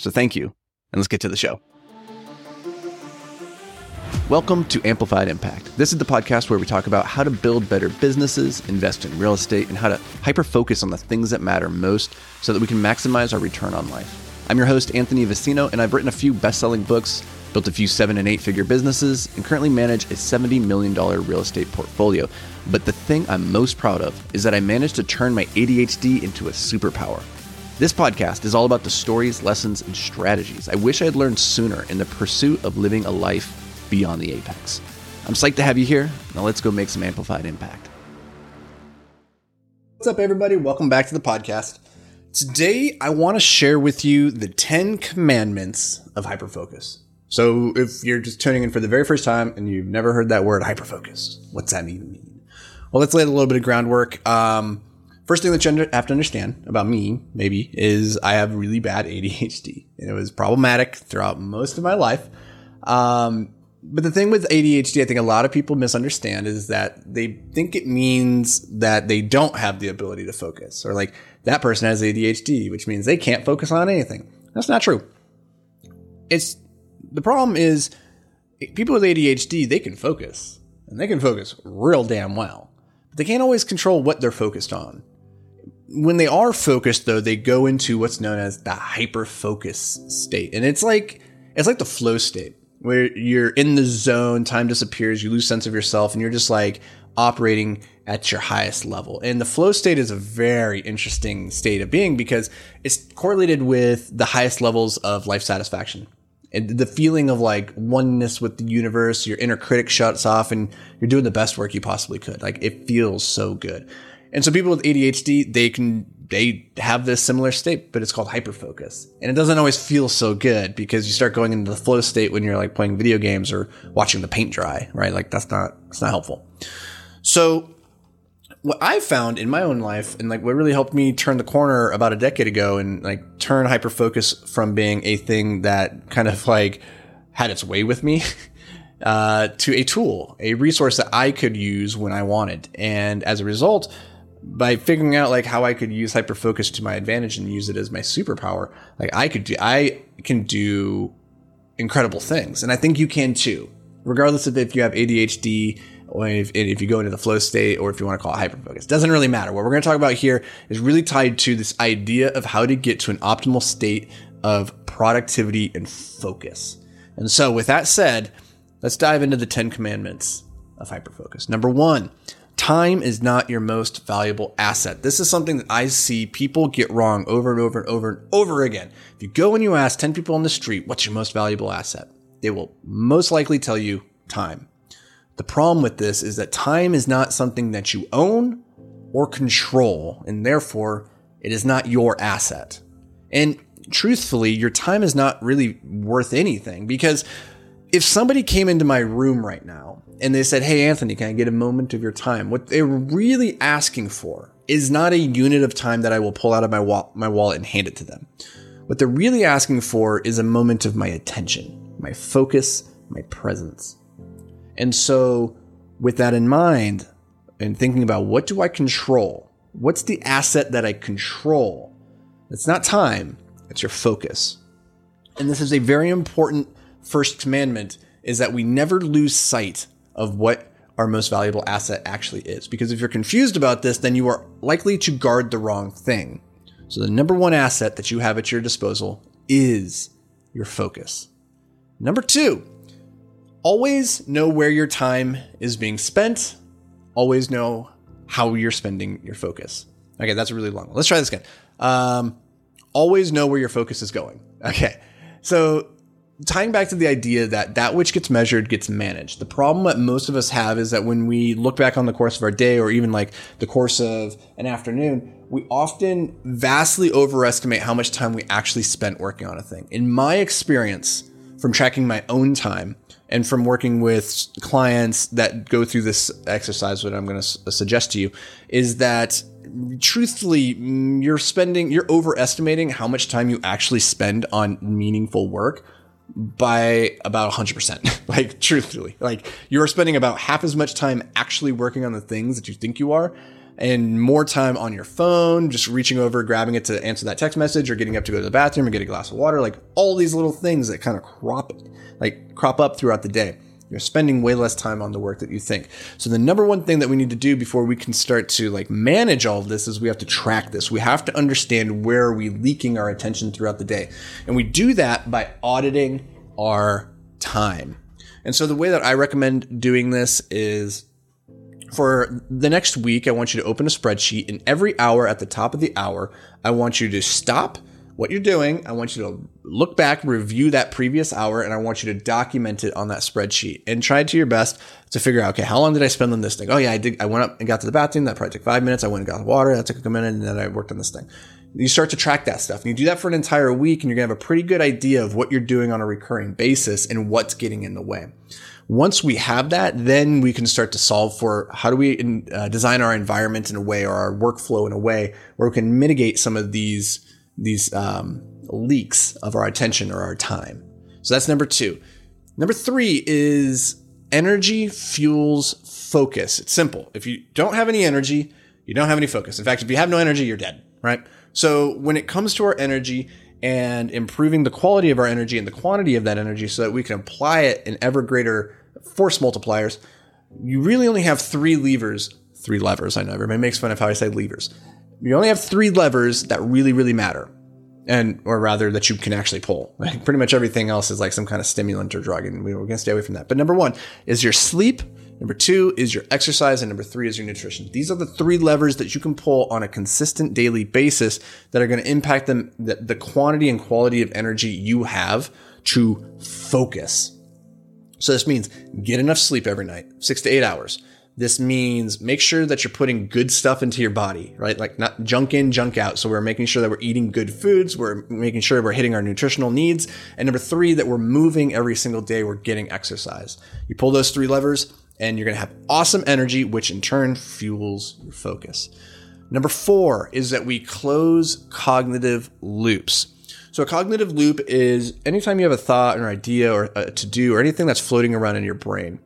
So thank you. And let's get to the show. Welcome to Amplified Impact. This is the podcast where we talk about how to build better businesses, invest in real estate, and how to hyper focus on the things that matter most so that we can maximize our return on life. I'm your host, Anthony Vicino, and I've written a few best selling books, built a few seven and eight figure businesses, and currently manage a $70 million real estate portfolio. But the thing I'm most proud of is that I managed to turn my ADHD into a superpower. This podcast is all about the stories, lessons, and strategies I wish I had learned sooner in the pursuit of living a life beyond the apex. I'm psyched to have you here. Now let's go make some amplified impact. What's up, everybody? Welcome back to the podcast. Today, I want to share with you the 10 commandments of hyperfocus. So, if you're just tuning in for the very first time and you've never heard that word hyperfocus, what's that even mean? Well, let's lay a little bit of groundwork. Um, First thing that you have to understand about me, maybe, is I have really bad ADHD. And it was problematic throughout most of my life. Um, but the thing with ADHD, I think a lot of people misunderstand is that they think it means that they don't have the ability to focus, or like that person has ADHD, which means they can't focus on anything. That's not true. It's the problem is people with ADHD, they can focus and they can focus real damn well, but they can't always control what they're focused on when they are focused though they go into what's known as the hyper focus state. And it's like it's like the flow state where you're in the zone time disappears you lose sense of yourself and you're just like operating at your highest level. And the flow state is a very interesting state of being because it's correlated with the highest levels of life satisfaction. And the feeling of like oneness with the universe your inner critic shuts off and you're doing the best work you possibly could. Like it feels so good and so people with ADHD, they can they have this similar state, but it's called hyperfocus. And it doesn't always feel so good because you start going into the flow state when you're like playing video games or watching the paint dry, right? Like that's not it's not helpful. So what I found in my own life and like what really helped me turn the corner about a decade ago and like turn hyperfocus from being a thing that kind of like had its way with me uh, to a tool, a resource that I could use when I wanted. And as a result, by figuring out like how I could use hyperfocus to my advantage and use it as my superpower, like I could do, I can do incredible things. And I think you can too, regardless of if you have ADHD or if, if you go into the flow state or if you want to call it hyperfocus. Doesn't really matter. What we're going to talk about here is really tied to this idea of how to get to an optimal state of productivity and focus. And so with that said, let's dive into the 10 commandments of hyperfocus. Number one, Time is not your most valuable asset. This is something that I see people get wrong over and over and over and over again. If you go and you ask 10 people on the street, what's your most valuable asset? They will most likely tell you time. The problem with this is that time is not something that you own or control, and therefore it is not your asset. And truthfully, your time is not really worth anything because if somebody came into my room right now and they said, Hey, Anthony, can I get a moment of your time? What they're really asking for is not a unit of time that I will pull out of my, wa- my wallet and hand it to them. What they're really asking for is a moment of my attention, my focus, my presence. And so, with that in mind, and thinking about what do I control? What's the asset that I control? It's not time, it's your focus. And this is a very important first commandment is that we never lose sight of what our most valuable asset actually is. Because if you're confused about this, then you are likely to guard the wrong thing. So the number one asset that you have at your disposal is your focus. Number two, always know where your time is being spent. Always know how you're spending your focus. Okay, that's a really long one. Let's try this again. Um, always know where your focus is going. Okay. So tying back to the idea that that which gets measured gets managed. The problem that most of us have is that when we look back on the course of our day or even like the course of an afternoon, we often vastly overestimate how much time we actually spent working on a thing. In my experience, from tracking my own time and from working with clients that go through this exercise, what I'm going to suggest to you is that truthfully, mm, you're spending, you're overestimating how much time you actually spend on meaningful work by about 100%. like, truthfully, like you're spending about half as much time actually working on the things that you think you are and more time on your phone, just reaching over, grabbing it to answer that text message or getting up to go to the bathroom or get a glass of water, like all these little things that kind of crop, like crop up throughout the day. You're spending way less time on the work that you think. So the number one thing that we need to do before we can start to like manage all of this is we have to track this. We have to understand where are we leaking our attention throughout the day. And we do that by auditing our time. And so the way that I recommend doing this is for the next week, I want you to open a spreadsheet and every hour at the top of the hour, I want you to stop what you're doing. I want you to look back, review that previous hour, and I want you to document it on that spreadsheet and try to your best to figure out, okay, how long did I spend on this thing? Oh yeah, I did. I went up and got to the bathroom. That probably took five minutes. I went and got water. That took a minute, and then I worked on this thing. You start to track that stuff, and you do that for an entire week, and you're gonna have a pretty good idea of what you're doing on a recurring basis and what's getting in the way. Once we have that, then we can start to solve for how do we in, uh, design our environment in a way or our workflow in a way where we can mitigate some of these these um, leaks of our attention or our time. So that's number two. Number three is energy fuels focus. It's simple. If you don't have any energy, you don't have any focus. In fact, if you have no energy, you're dead, right? So when it comes to our energy and improving the quality of our energy and the quantity of that energy so that we can apply it in ever greater force multipliers, you really only have three levers, three levers. I know everybody makes fun of how I say levers you only have three levers that really, really matter. And, or rather, that you can actually pull. Pretty much everything else is like some kind of stimulant or drug, and we're going to stay away from that. But number one is your sleep. Number two is your exercise, and number three is your nutrition. These are the three levers that you can pull on a consistent daily basis that are going to impact them, the, the quantity and quality of energy you have to focus. So this means get enough sleep every night, six to eight hours. This means make sure that you're putting good stuff into your body, right? Like not junk in, junk out. So we're making sure that we're eating good foods. We're making sure we're hitting our nutritional needs. And number three, that we're moving every single day. We're getting exercise. You pull those three levers and you're to have awesome energy, which in turn fuels your focus. Number four is that we close cognitive loops. So a cognitive loop is anytime you have a thought or idea or to do or anything that's floating around in your brain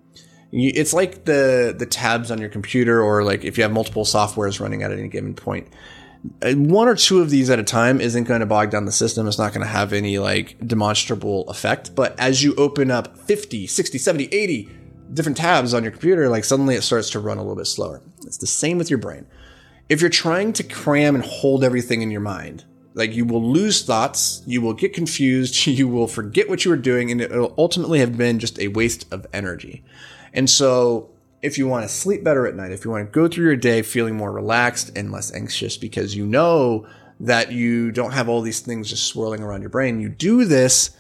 it's like the the tabs on your computer or like if you have multiple softwares running at any given point. Uh, one or two of these at a time isn't going to bog down the system. It's not going to have any like demonstrable effect. But as you open up 50 60 70 80 different tabs on your computer like suddenly it starts to run a little bit slower. It's the same with your brain. If you're trying to cram and hold everything in your mind like you will lose thoughts you will get confused you will forget what you were doing and it will ultimately have been just a waste of energy and so if you want to sleep better at night, if you want to go through your day feeling more relaxed and less anxious because you know that you don't have all these things just swirling around your brain, you do this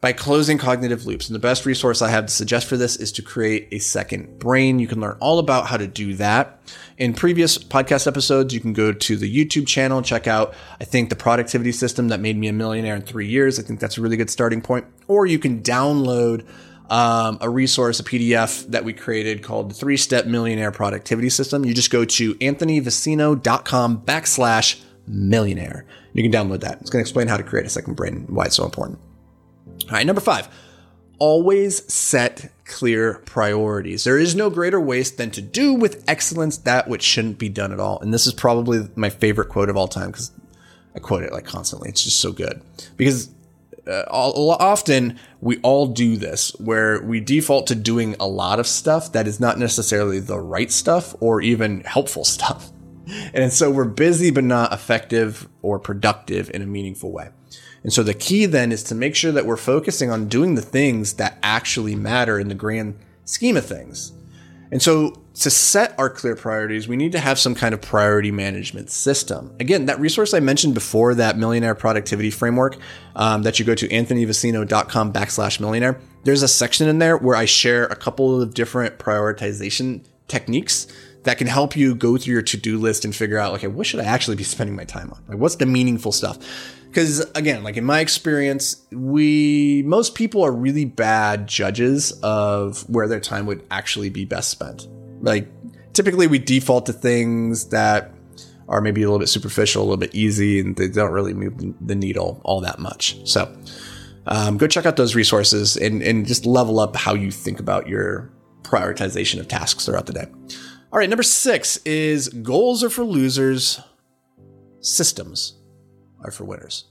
by closing cognitive loops. And the best resource I have to suggest for this is to create a second brain. You can learn all about how to do that. In previous podcast episodes, you can go to the YouTube channel, check out, I think, the productivity system that made me a millionaire in three years. I think that's a really good starting point. Or you can download um, a resource, a PDF that we created called the Three Step Millionaire Productivity System. You just go to anthonyvicino.com backslash millionaire. You can download that. It's going to explain how to create a second brain and why it's so important. All right, number five, always set clear priorities. There is no greater waste than to do with excellence that which shouldn't be done at all. And this is probably my favorite quote of all time because I quote it like constantly. It's just so good because uh, often we all do this where we default to doing a lot of stuff that is not necessarily the right stuff or even helpful stuff. And so we're busy but not effective or productive in a meaningful way. And so the key then is to make sure that we're focusing on doing the things that actually matter in the grand scheme of things. And so to set our clear priorities, we need to have some kind of priority management system. Again, that resource I mentioned before, that millionaire productivity framework, um, that you go to anthonyvicino.com backslash millionaire, there's a section in there where I share a couple of different prioritization techniques that can help you go through your to-do list and figure out, okay, what should I actually be spending my time on? Like, what's the meaningful stuff? Because again, like in my experience, we, most people are really bad judges of where their time would actually be best spent like typically we default to things that are maybe a little bit superficial, a little bit easy, and they don't really move the needle all that much. So um, go check out those resources and, and just level up how you think about your prioritization of tasks throughout the day. All right, number six is goals are for losers, systems are for winners.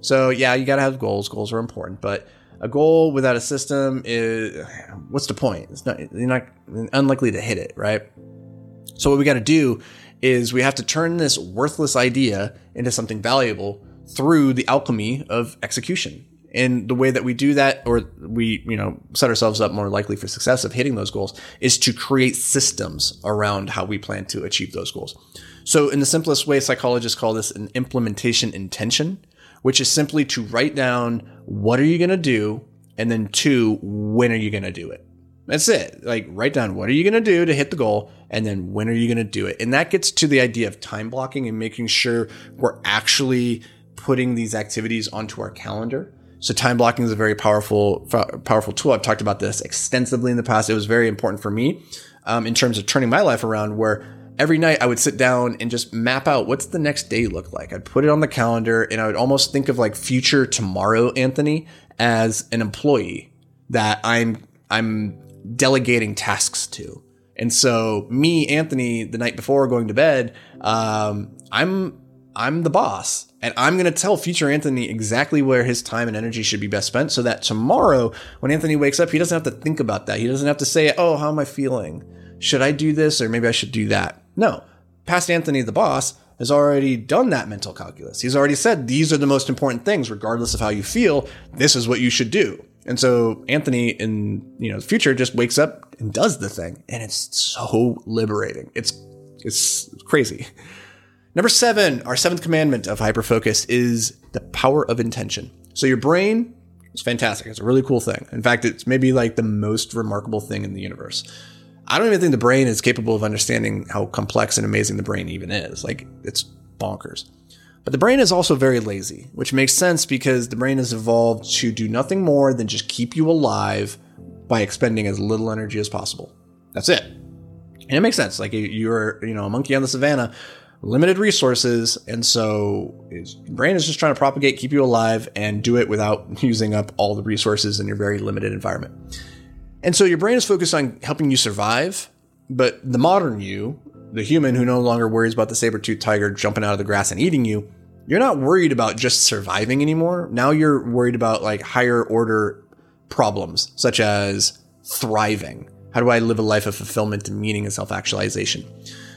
So yeah, you got to have goals. Goals are important, but a goal without a system is what's the point? It's not you're not unlikely to hit it, right? So what we got to do is we have to turn this worthless idea into something valuable through the alchemy of execution. And the way that we do that, or we, you know, set ourselves up more likely for success of hitting those goals, is to create systems around how we plan to achieve those goals. So, in the simplest way, psychologists call this an implementation intention which is simply to write down what are you going to do and then two, when are you going to do it? That's it. Like write down what are you going to do to hit the goal and then when are you going to do it? And that gets to the idea of time blocking and making sure we're actually putting these activities onto our calendar. So time blocking is a very powerful, powerful tool. I've talked about this extensively in the past. It was very important for me um, in terms of turning my life around where every night I would sit down and just map out what's the next day look like. I'd put it on the calendar and I would almost think of like future tomorrow Anthony as an employee that I'm I'm delegating tasks to. And so me, Anthony, the night before going to bed, um, I'm I'm the boss. And I'm going to tell future Anthony exactly where his time and energy should be best spent so that tomorrow, when Anthony wakes up, he doesn't have to think about that. He doesn't have to say, Oh, how am I feeling? Should I do this? Or maybe I should do that. No, past Anthony, the boss, has already done that mental calculus. He's already said these are the most important things, regardless of how you feel. This is what you should do. And so Anthony in you know the future just wakes up and does the thing, and it's so liberating. It's it's crazy. Number seven, our seventh commandment of hyperfocus is the power of intention. So your brain is fantastic. It's a really cool thing. In fact, it's maybe like the most remarkable thing in the universe. I don't even think the brain is capable of understanding how complex and amazing the brain even is. Like, it's bonkers. But the brain is also very lazy, which makes sense because the brain has evolved to do nothing more than just keep you alive by expending as little energy as possible. That's it. And it makes sense. Like you're, you know, a monkey on the savannah, limited resources, and so brain is just trying to propagate, keep you alive, and do it without using up all the resources in your very limited environment. And so your brain is focused on helping you survive, but the modern you, the human who no longer worries about the saber-toothed tiger jumping out of the grass and eating you, you're not worried about just surviving anymore. Now you're worried about like higher order problems, such as thriving. How do I live a life of fulfillment and meaning and self-actualization?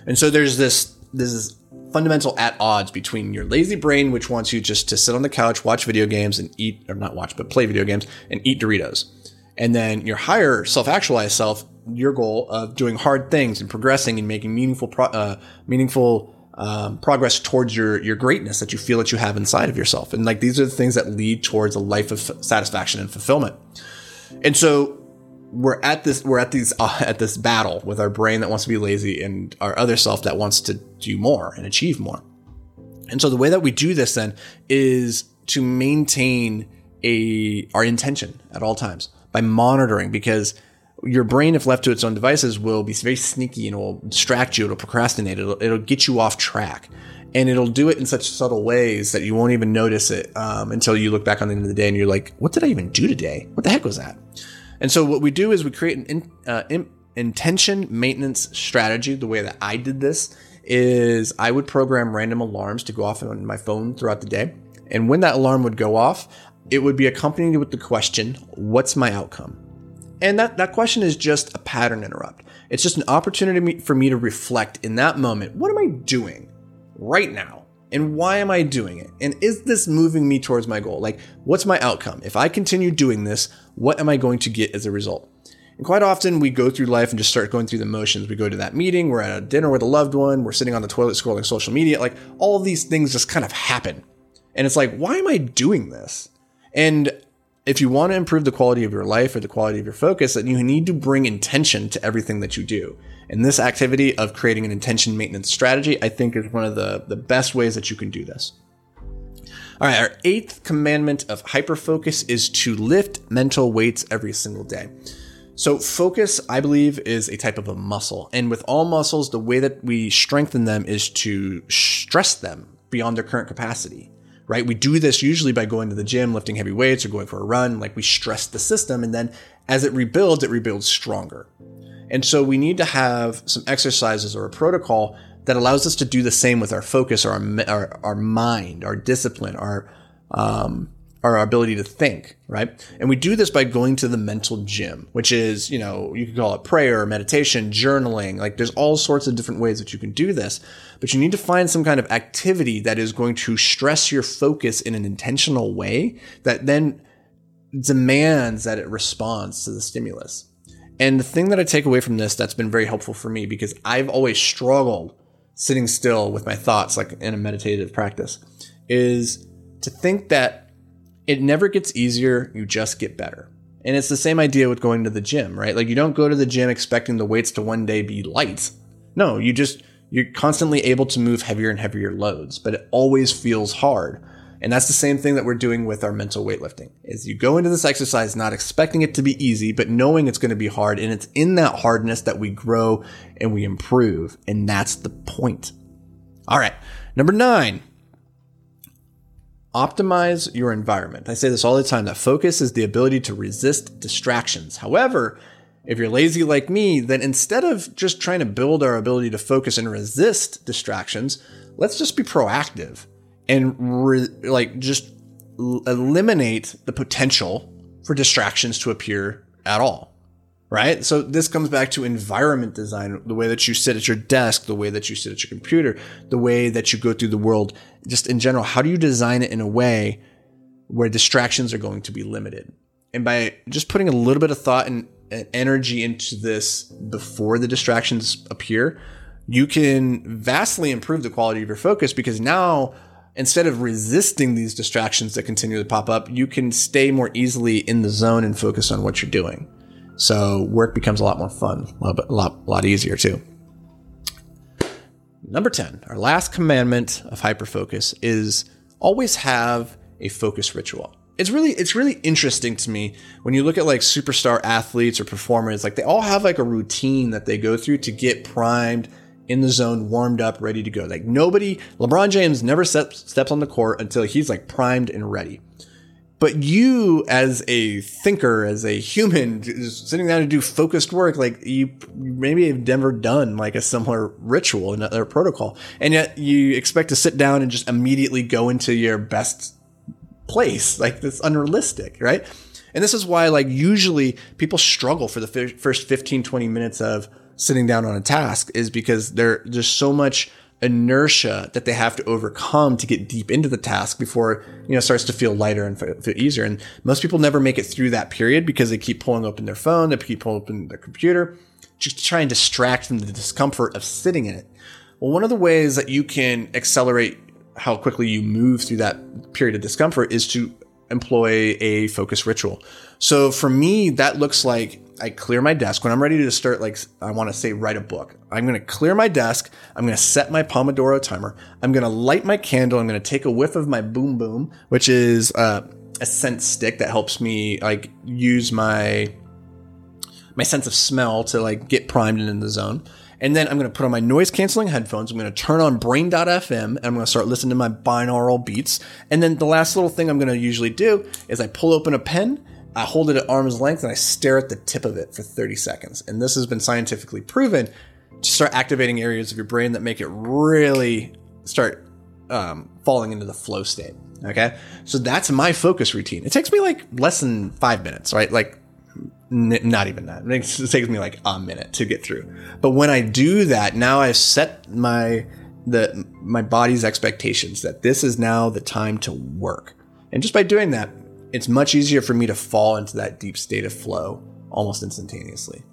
And so there's this this is fundamental at odds between your lazy brain, which wants you just to sit on the couch, watch video games, and eat, or not watch, but play video games and eat Doritos and then your higher self-actualized self, your goal of doing hard things and progressing and making meaningful, pro- uh, meaningful um, progress towards your your greatness that you feel that you have inside of yourself. And like these are the things that lead towards a life of satisfaction and fulfillment. And so we're at this we're at these uh, at this battle with our brain that wants to be lazy and our other self that wants to do more and achieve more. And so the way that we do this then is to maintain a our intention at all times by monitoring because your brain, if left to its own devices, will be very sneaky and will distract you. It'll procrastinate. It'll, it'll get you off track. And it'll do it in such subtle ways that you won't even notice it um, until you look back on the end of the day and you're like, what did I even do today? What the heck was that? And so what we do is we create an in, uh, in, intention maintenance strategy. The way that I did this is I would program random alarms to go off on my phone throughout the day. And when that alarm would go off, it would be accompanied with the question, What's my outcome? And that, that question is just a pattern interrupt. It's just an opportunity for me to reflect in that moment what am I doing right now? And why am I doing it? And is this moving me towards my goal? Like, what's my outcome? If I continue doing this, what am I going to get as a result? And quite often we go through life and just start going through the motions. We go to that meeting, we're at a dinner with a loved one, we're sitting on the toilet scrolling social media. Like all of these things just kind of happen. And it's like, why am I doing this? And if you want to improve the quality of your life or the quality of your focus, then you need to bring intention to everything that you do. And this activity of creating an intention maintenance strategy, I think is one of the, the best ways that you can do this. All right, our eighth commandment of hyperfocus is to lift mental weights every single day. So, focus, I believe, is a type of a muscle. And with all muscles, the way that we strengthen them is to stress them beyond their current capacity right? We do this usually by going to the gym, lifting heavy weights, or going for a run. Like we stress the system, and then as it rebuilds, it rebuilds stronger. And so we need to have some exercises or a protocol that allows us to do the same with our focus, or our our, our mind, our discipline, our um, our ability to think, right? And we do this by going to the mental gym, which is, you know, you could call it prayer, meditation, journaling. Like there's all sorts of different ways that you can do this, but you need to find some kind of activity that is going to stress your focus in an intentional way that then demands that it responds to the stimulus. And the thing that I take away from this that's been very helpful for me because I've always struggled sitting still with my thoughts, like in a meditative practice, is to think that it never gets easier, you just get better. And it's the same idea with going to the gym, right? Like you don't go to the gym expecting the weights to one day be light. No, you just you're constantly able to move heavier and heavier loads, but it always feels hard. And that's the same thing that we're doing with our mental weightlifting. Is you go into this exercise not expecting it to be easy, but knowing it's going to be hard, and it's in that hardness that we grow and we improve, and that's the point. All right, number nine, Optimize your environment. I say this all the time that focus is the ability to resist distractions. However, if you're lazy like me, then instead of just trying to build our ability to focus and resist distractions, let's just be proactive and re- like just eliminate the potential for distractions to appear at all right? So this comes back to environment design, the way that you sit at your desk, the way that you sit at your computer, the way that you go through the world, just in general. How do you design it in a way where distractions are going to be limited? And by just putting a little bit of thought and, energy into this before the distractions appear, you can vastly improve the quality of your focus because now instead of resisting these distractions that continue to pop up, you can stay more easily in the zone and focus on what you're doing. So work becomes a lot more fun, a lot, a lot, a lot easier too. Number 10, our last commandment of hyperfocus is always have a focus ritual. It's really it's really interesting to me when you look at like superstar athletes or performers like they all have like a routine that they go through to get primed in the zone, warmed up, ready to go. Like nobody, LeBron James never steps on the court until he's like primed and ready. But you, as a thinker, as a human, sitting down to do focused work, like you maybe have never done like a similar ritual a protocol, and yet you expect to sit down and just immediately go into your best place. Like that's unrealistic, right? And this is why, like, usually people struggle for the first 15, 20 minutes of sitting down on a task is because there's just so much inertia that they have to overcome to get deep into the task before you know starts to feel lighter and feel easier. And most people never make it through that period because they keep pulling open their phone they keep pulling open their computer just to try and distract from the discomfort of sitting in it. Well one of the ways that you can accelerate how quickly you move through that period of discomfort is to employ a focus ritual. So for me that looks like I clear my desk when I'm ready to start. Like I want to say, write a book. I'm going to clear my desk. I'm going to set my Pomodoro timer. I'm going to light my candle. I'm going to take a whiff of my Boom Boom, which is uh, a scent stick that helps me like use my my sense of smell to like get primed and in the zone. And then I'm going to put on my noise canceling headphones. I'm going to turn on brain.fm and I'm going to start listening to my binaural beats. And then the last little thing I'm going to usually do is I pull open a pen I hold it at arm's length and I stare at the tip of it for 30 seconds. And this has been scientifically proven to start activating areas of your brain that make it really start um, falling into the flow state. Okay. So that's my focus routine. It takes me like less than five minutes, right? Like, n- not even that. It takes me like a minute to get through. But when I do that, now I've set my, the, my body's expectations that this is now the time to work. And just by doing that, it's much easier for me to fall into that deep state of flow almost instantaneously.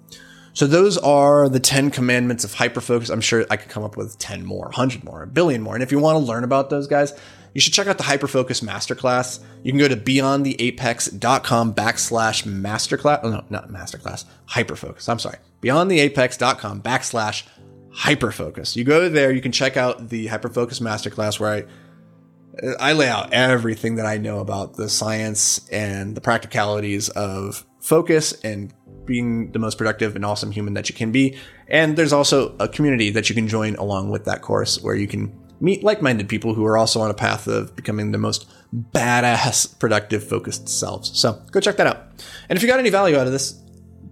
So those are the 10 commandments of hyperfocus. I'm sure I could come up with 10 more, 100 more, a billion more. And if you want to learn about those guys, you should check out the Hyperfocus Masterclass. You can go to beyondtheapex.com backslash masterclass. Oh, no, not masterclass, hyperfocus. I'm sorry. Beyondtheapex.com backslash hyperfocus. You go there, you can check out the Hyperfocus Masterclass where I I lay out everything that I know about the science and the practicalities of focus and being the most productive and awesome human that you can be. And there's also a community that you can join along with that course where you can meet like-minded people who are also on a path of becoming the most badass, productive, focused selves. So go check that out. And if you got any value out of this,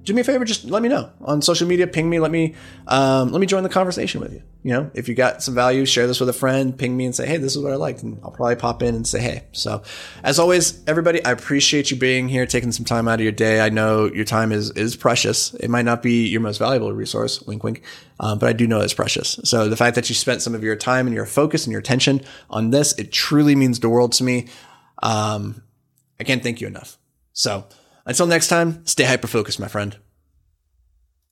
do me a favor, just let me know on social media. Ping me, let me um, let me join the conversation with you. You know, if you got some value, share this with a friend. Ping me and say, hey, this is what I liked, and I'll probably pop in and say, hey. So, as always, everybody, I appreciate you being here, taking some time out of your day. I know your time is is precious. It might not be your most valuable resource, wink, wink, um, but I do know it's precious. So the fact that you spent some of your time and your focus and your attention on this, it truly means the world to me. Um, I can't thank you enough. So. Until next time, stay hyper focused, my friend.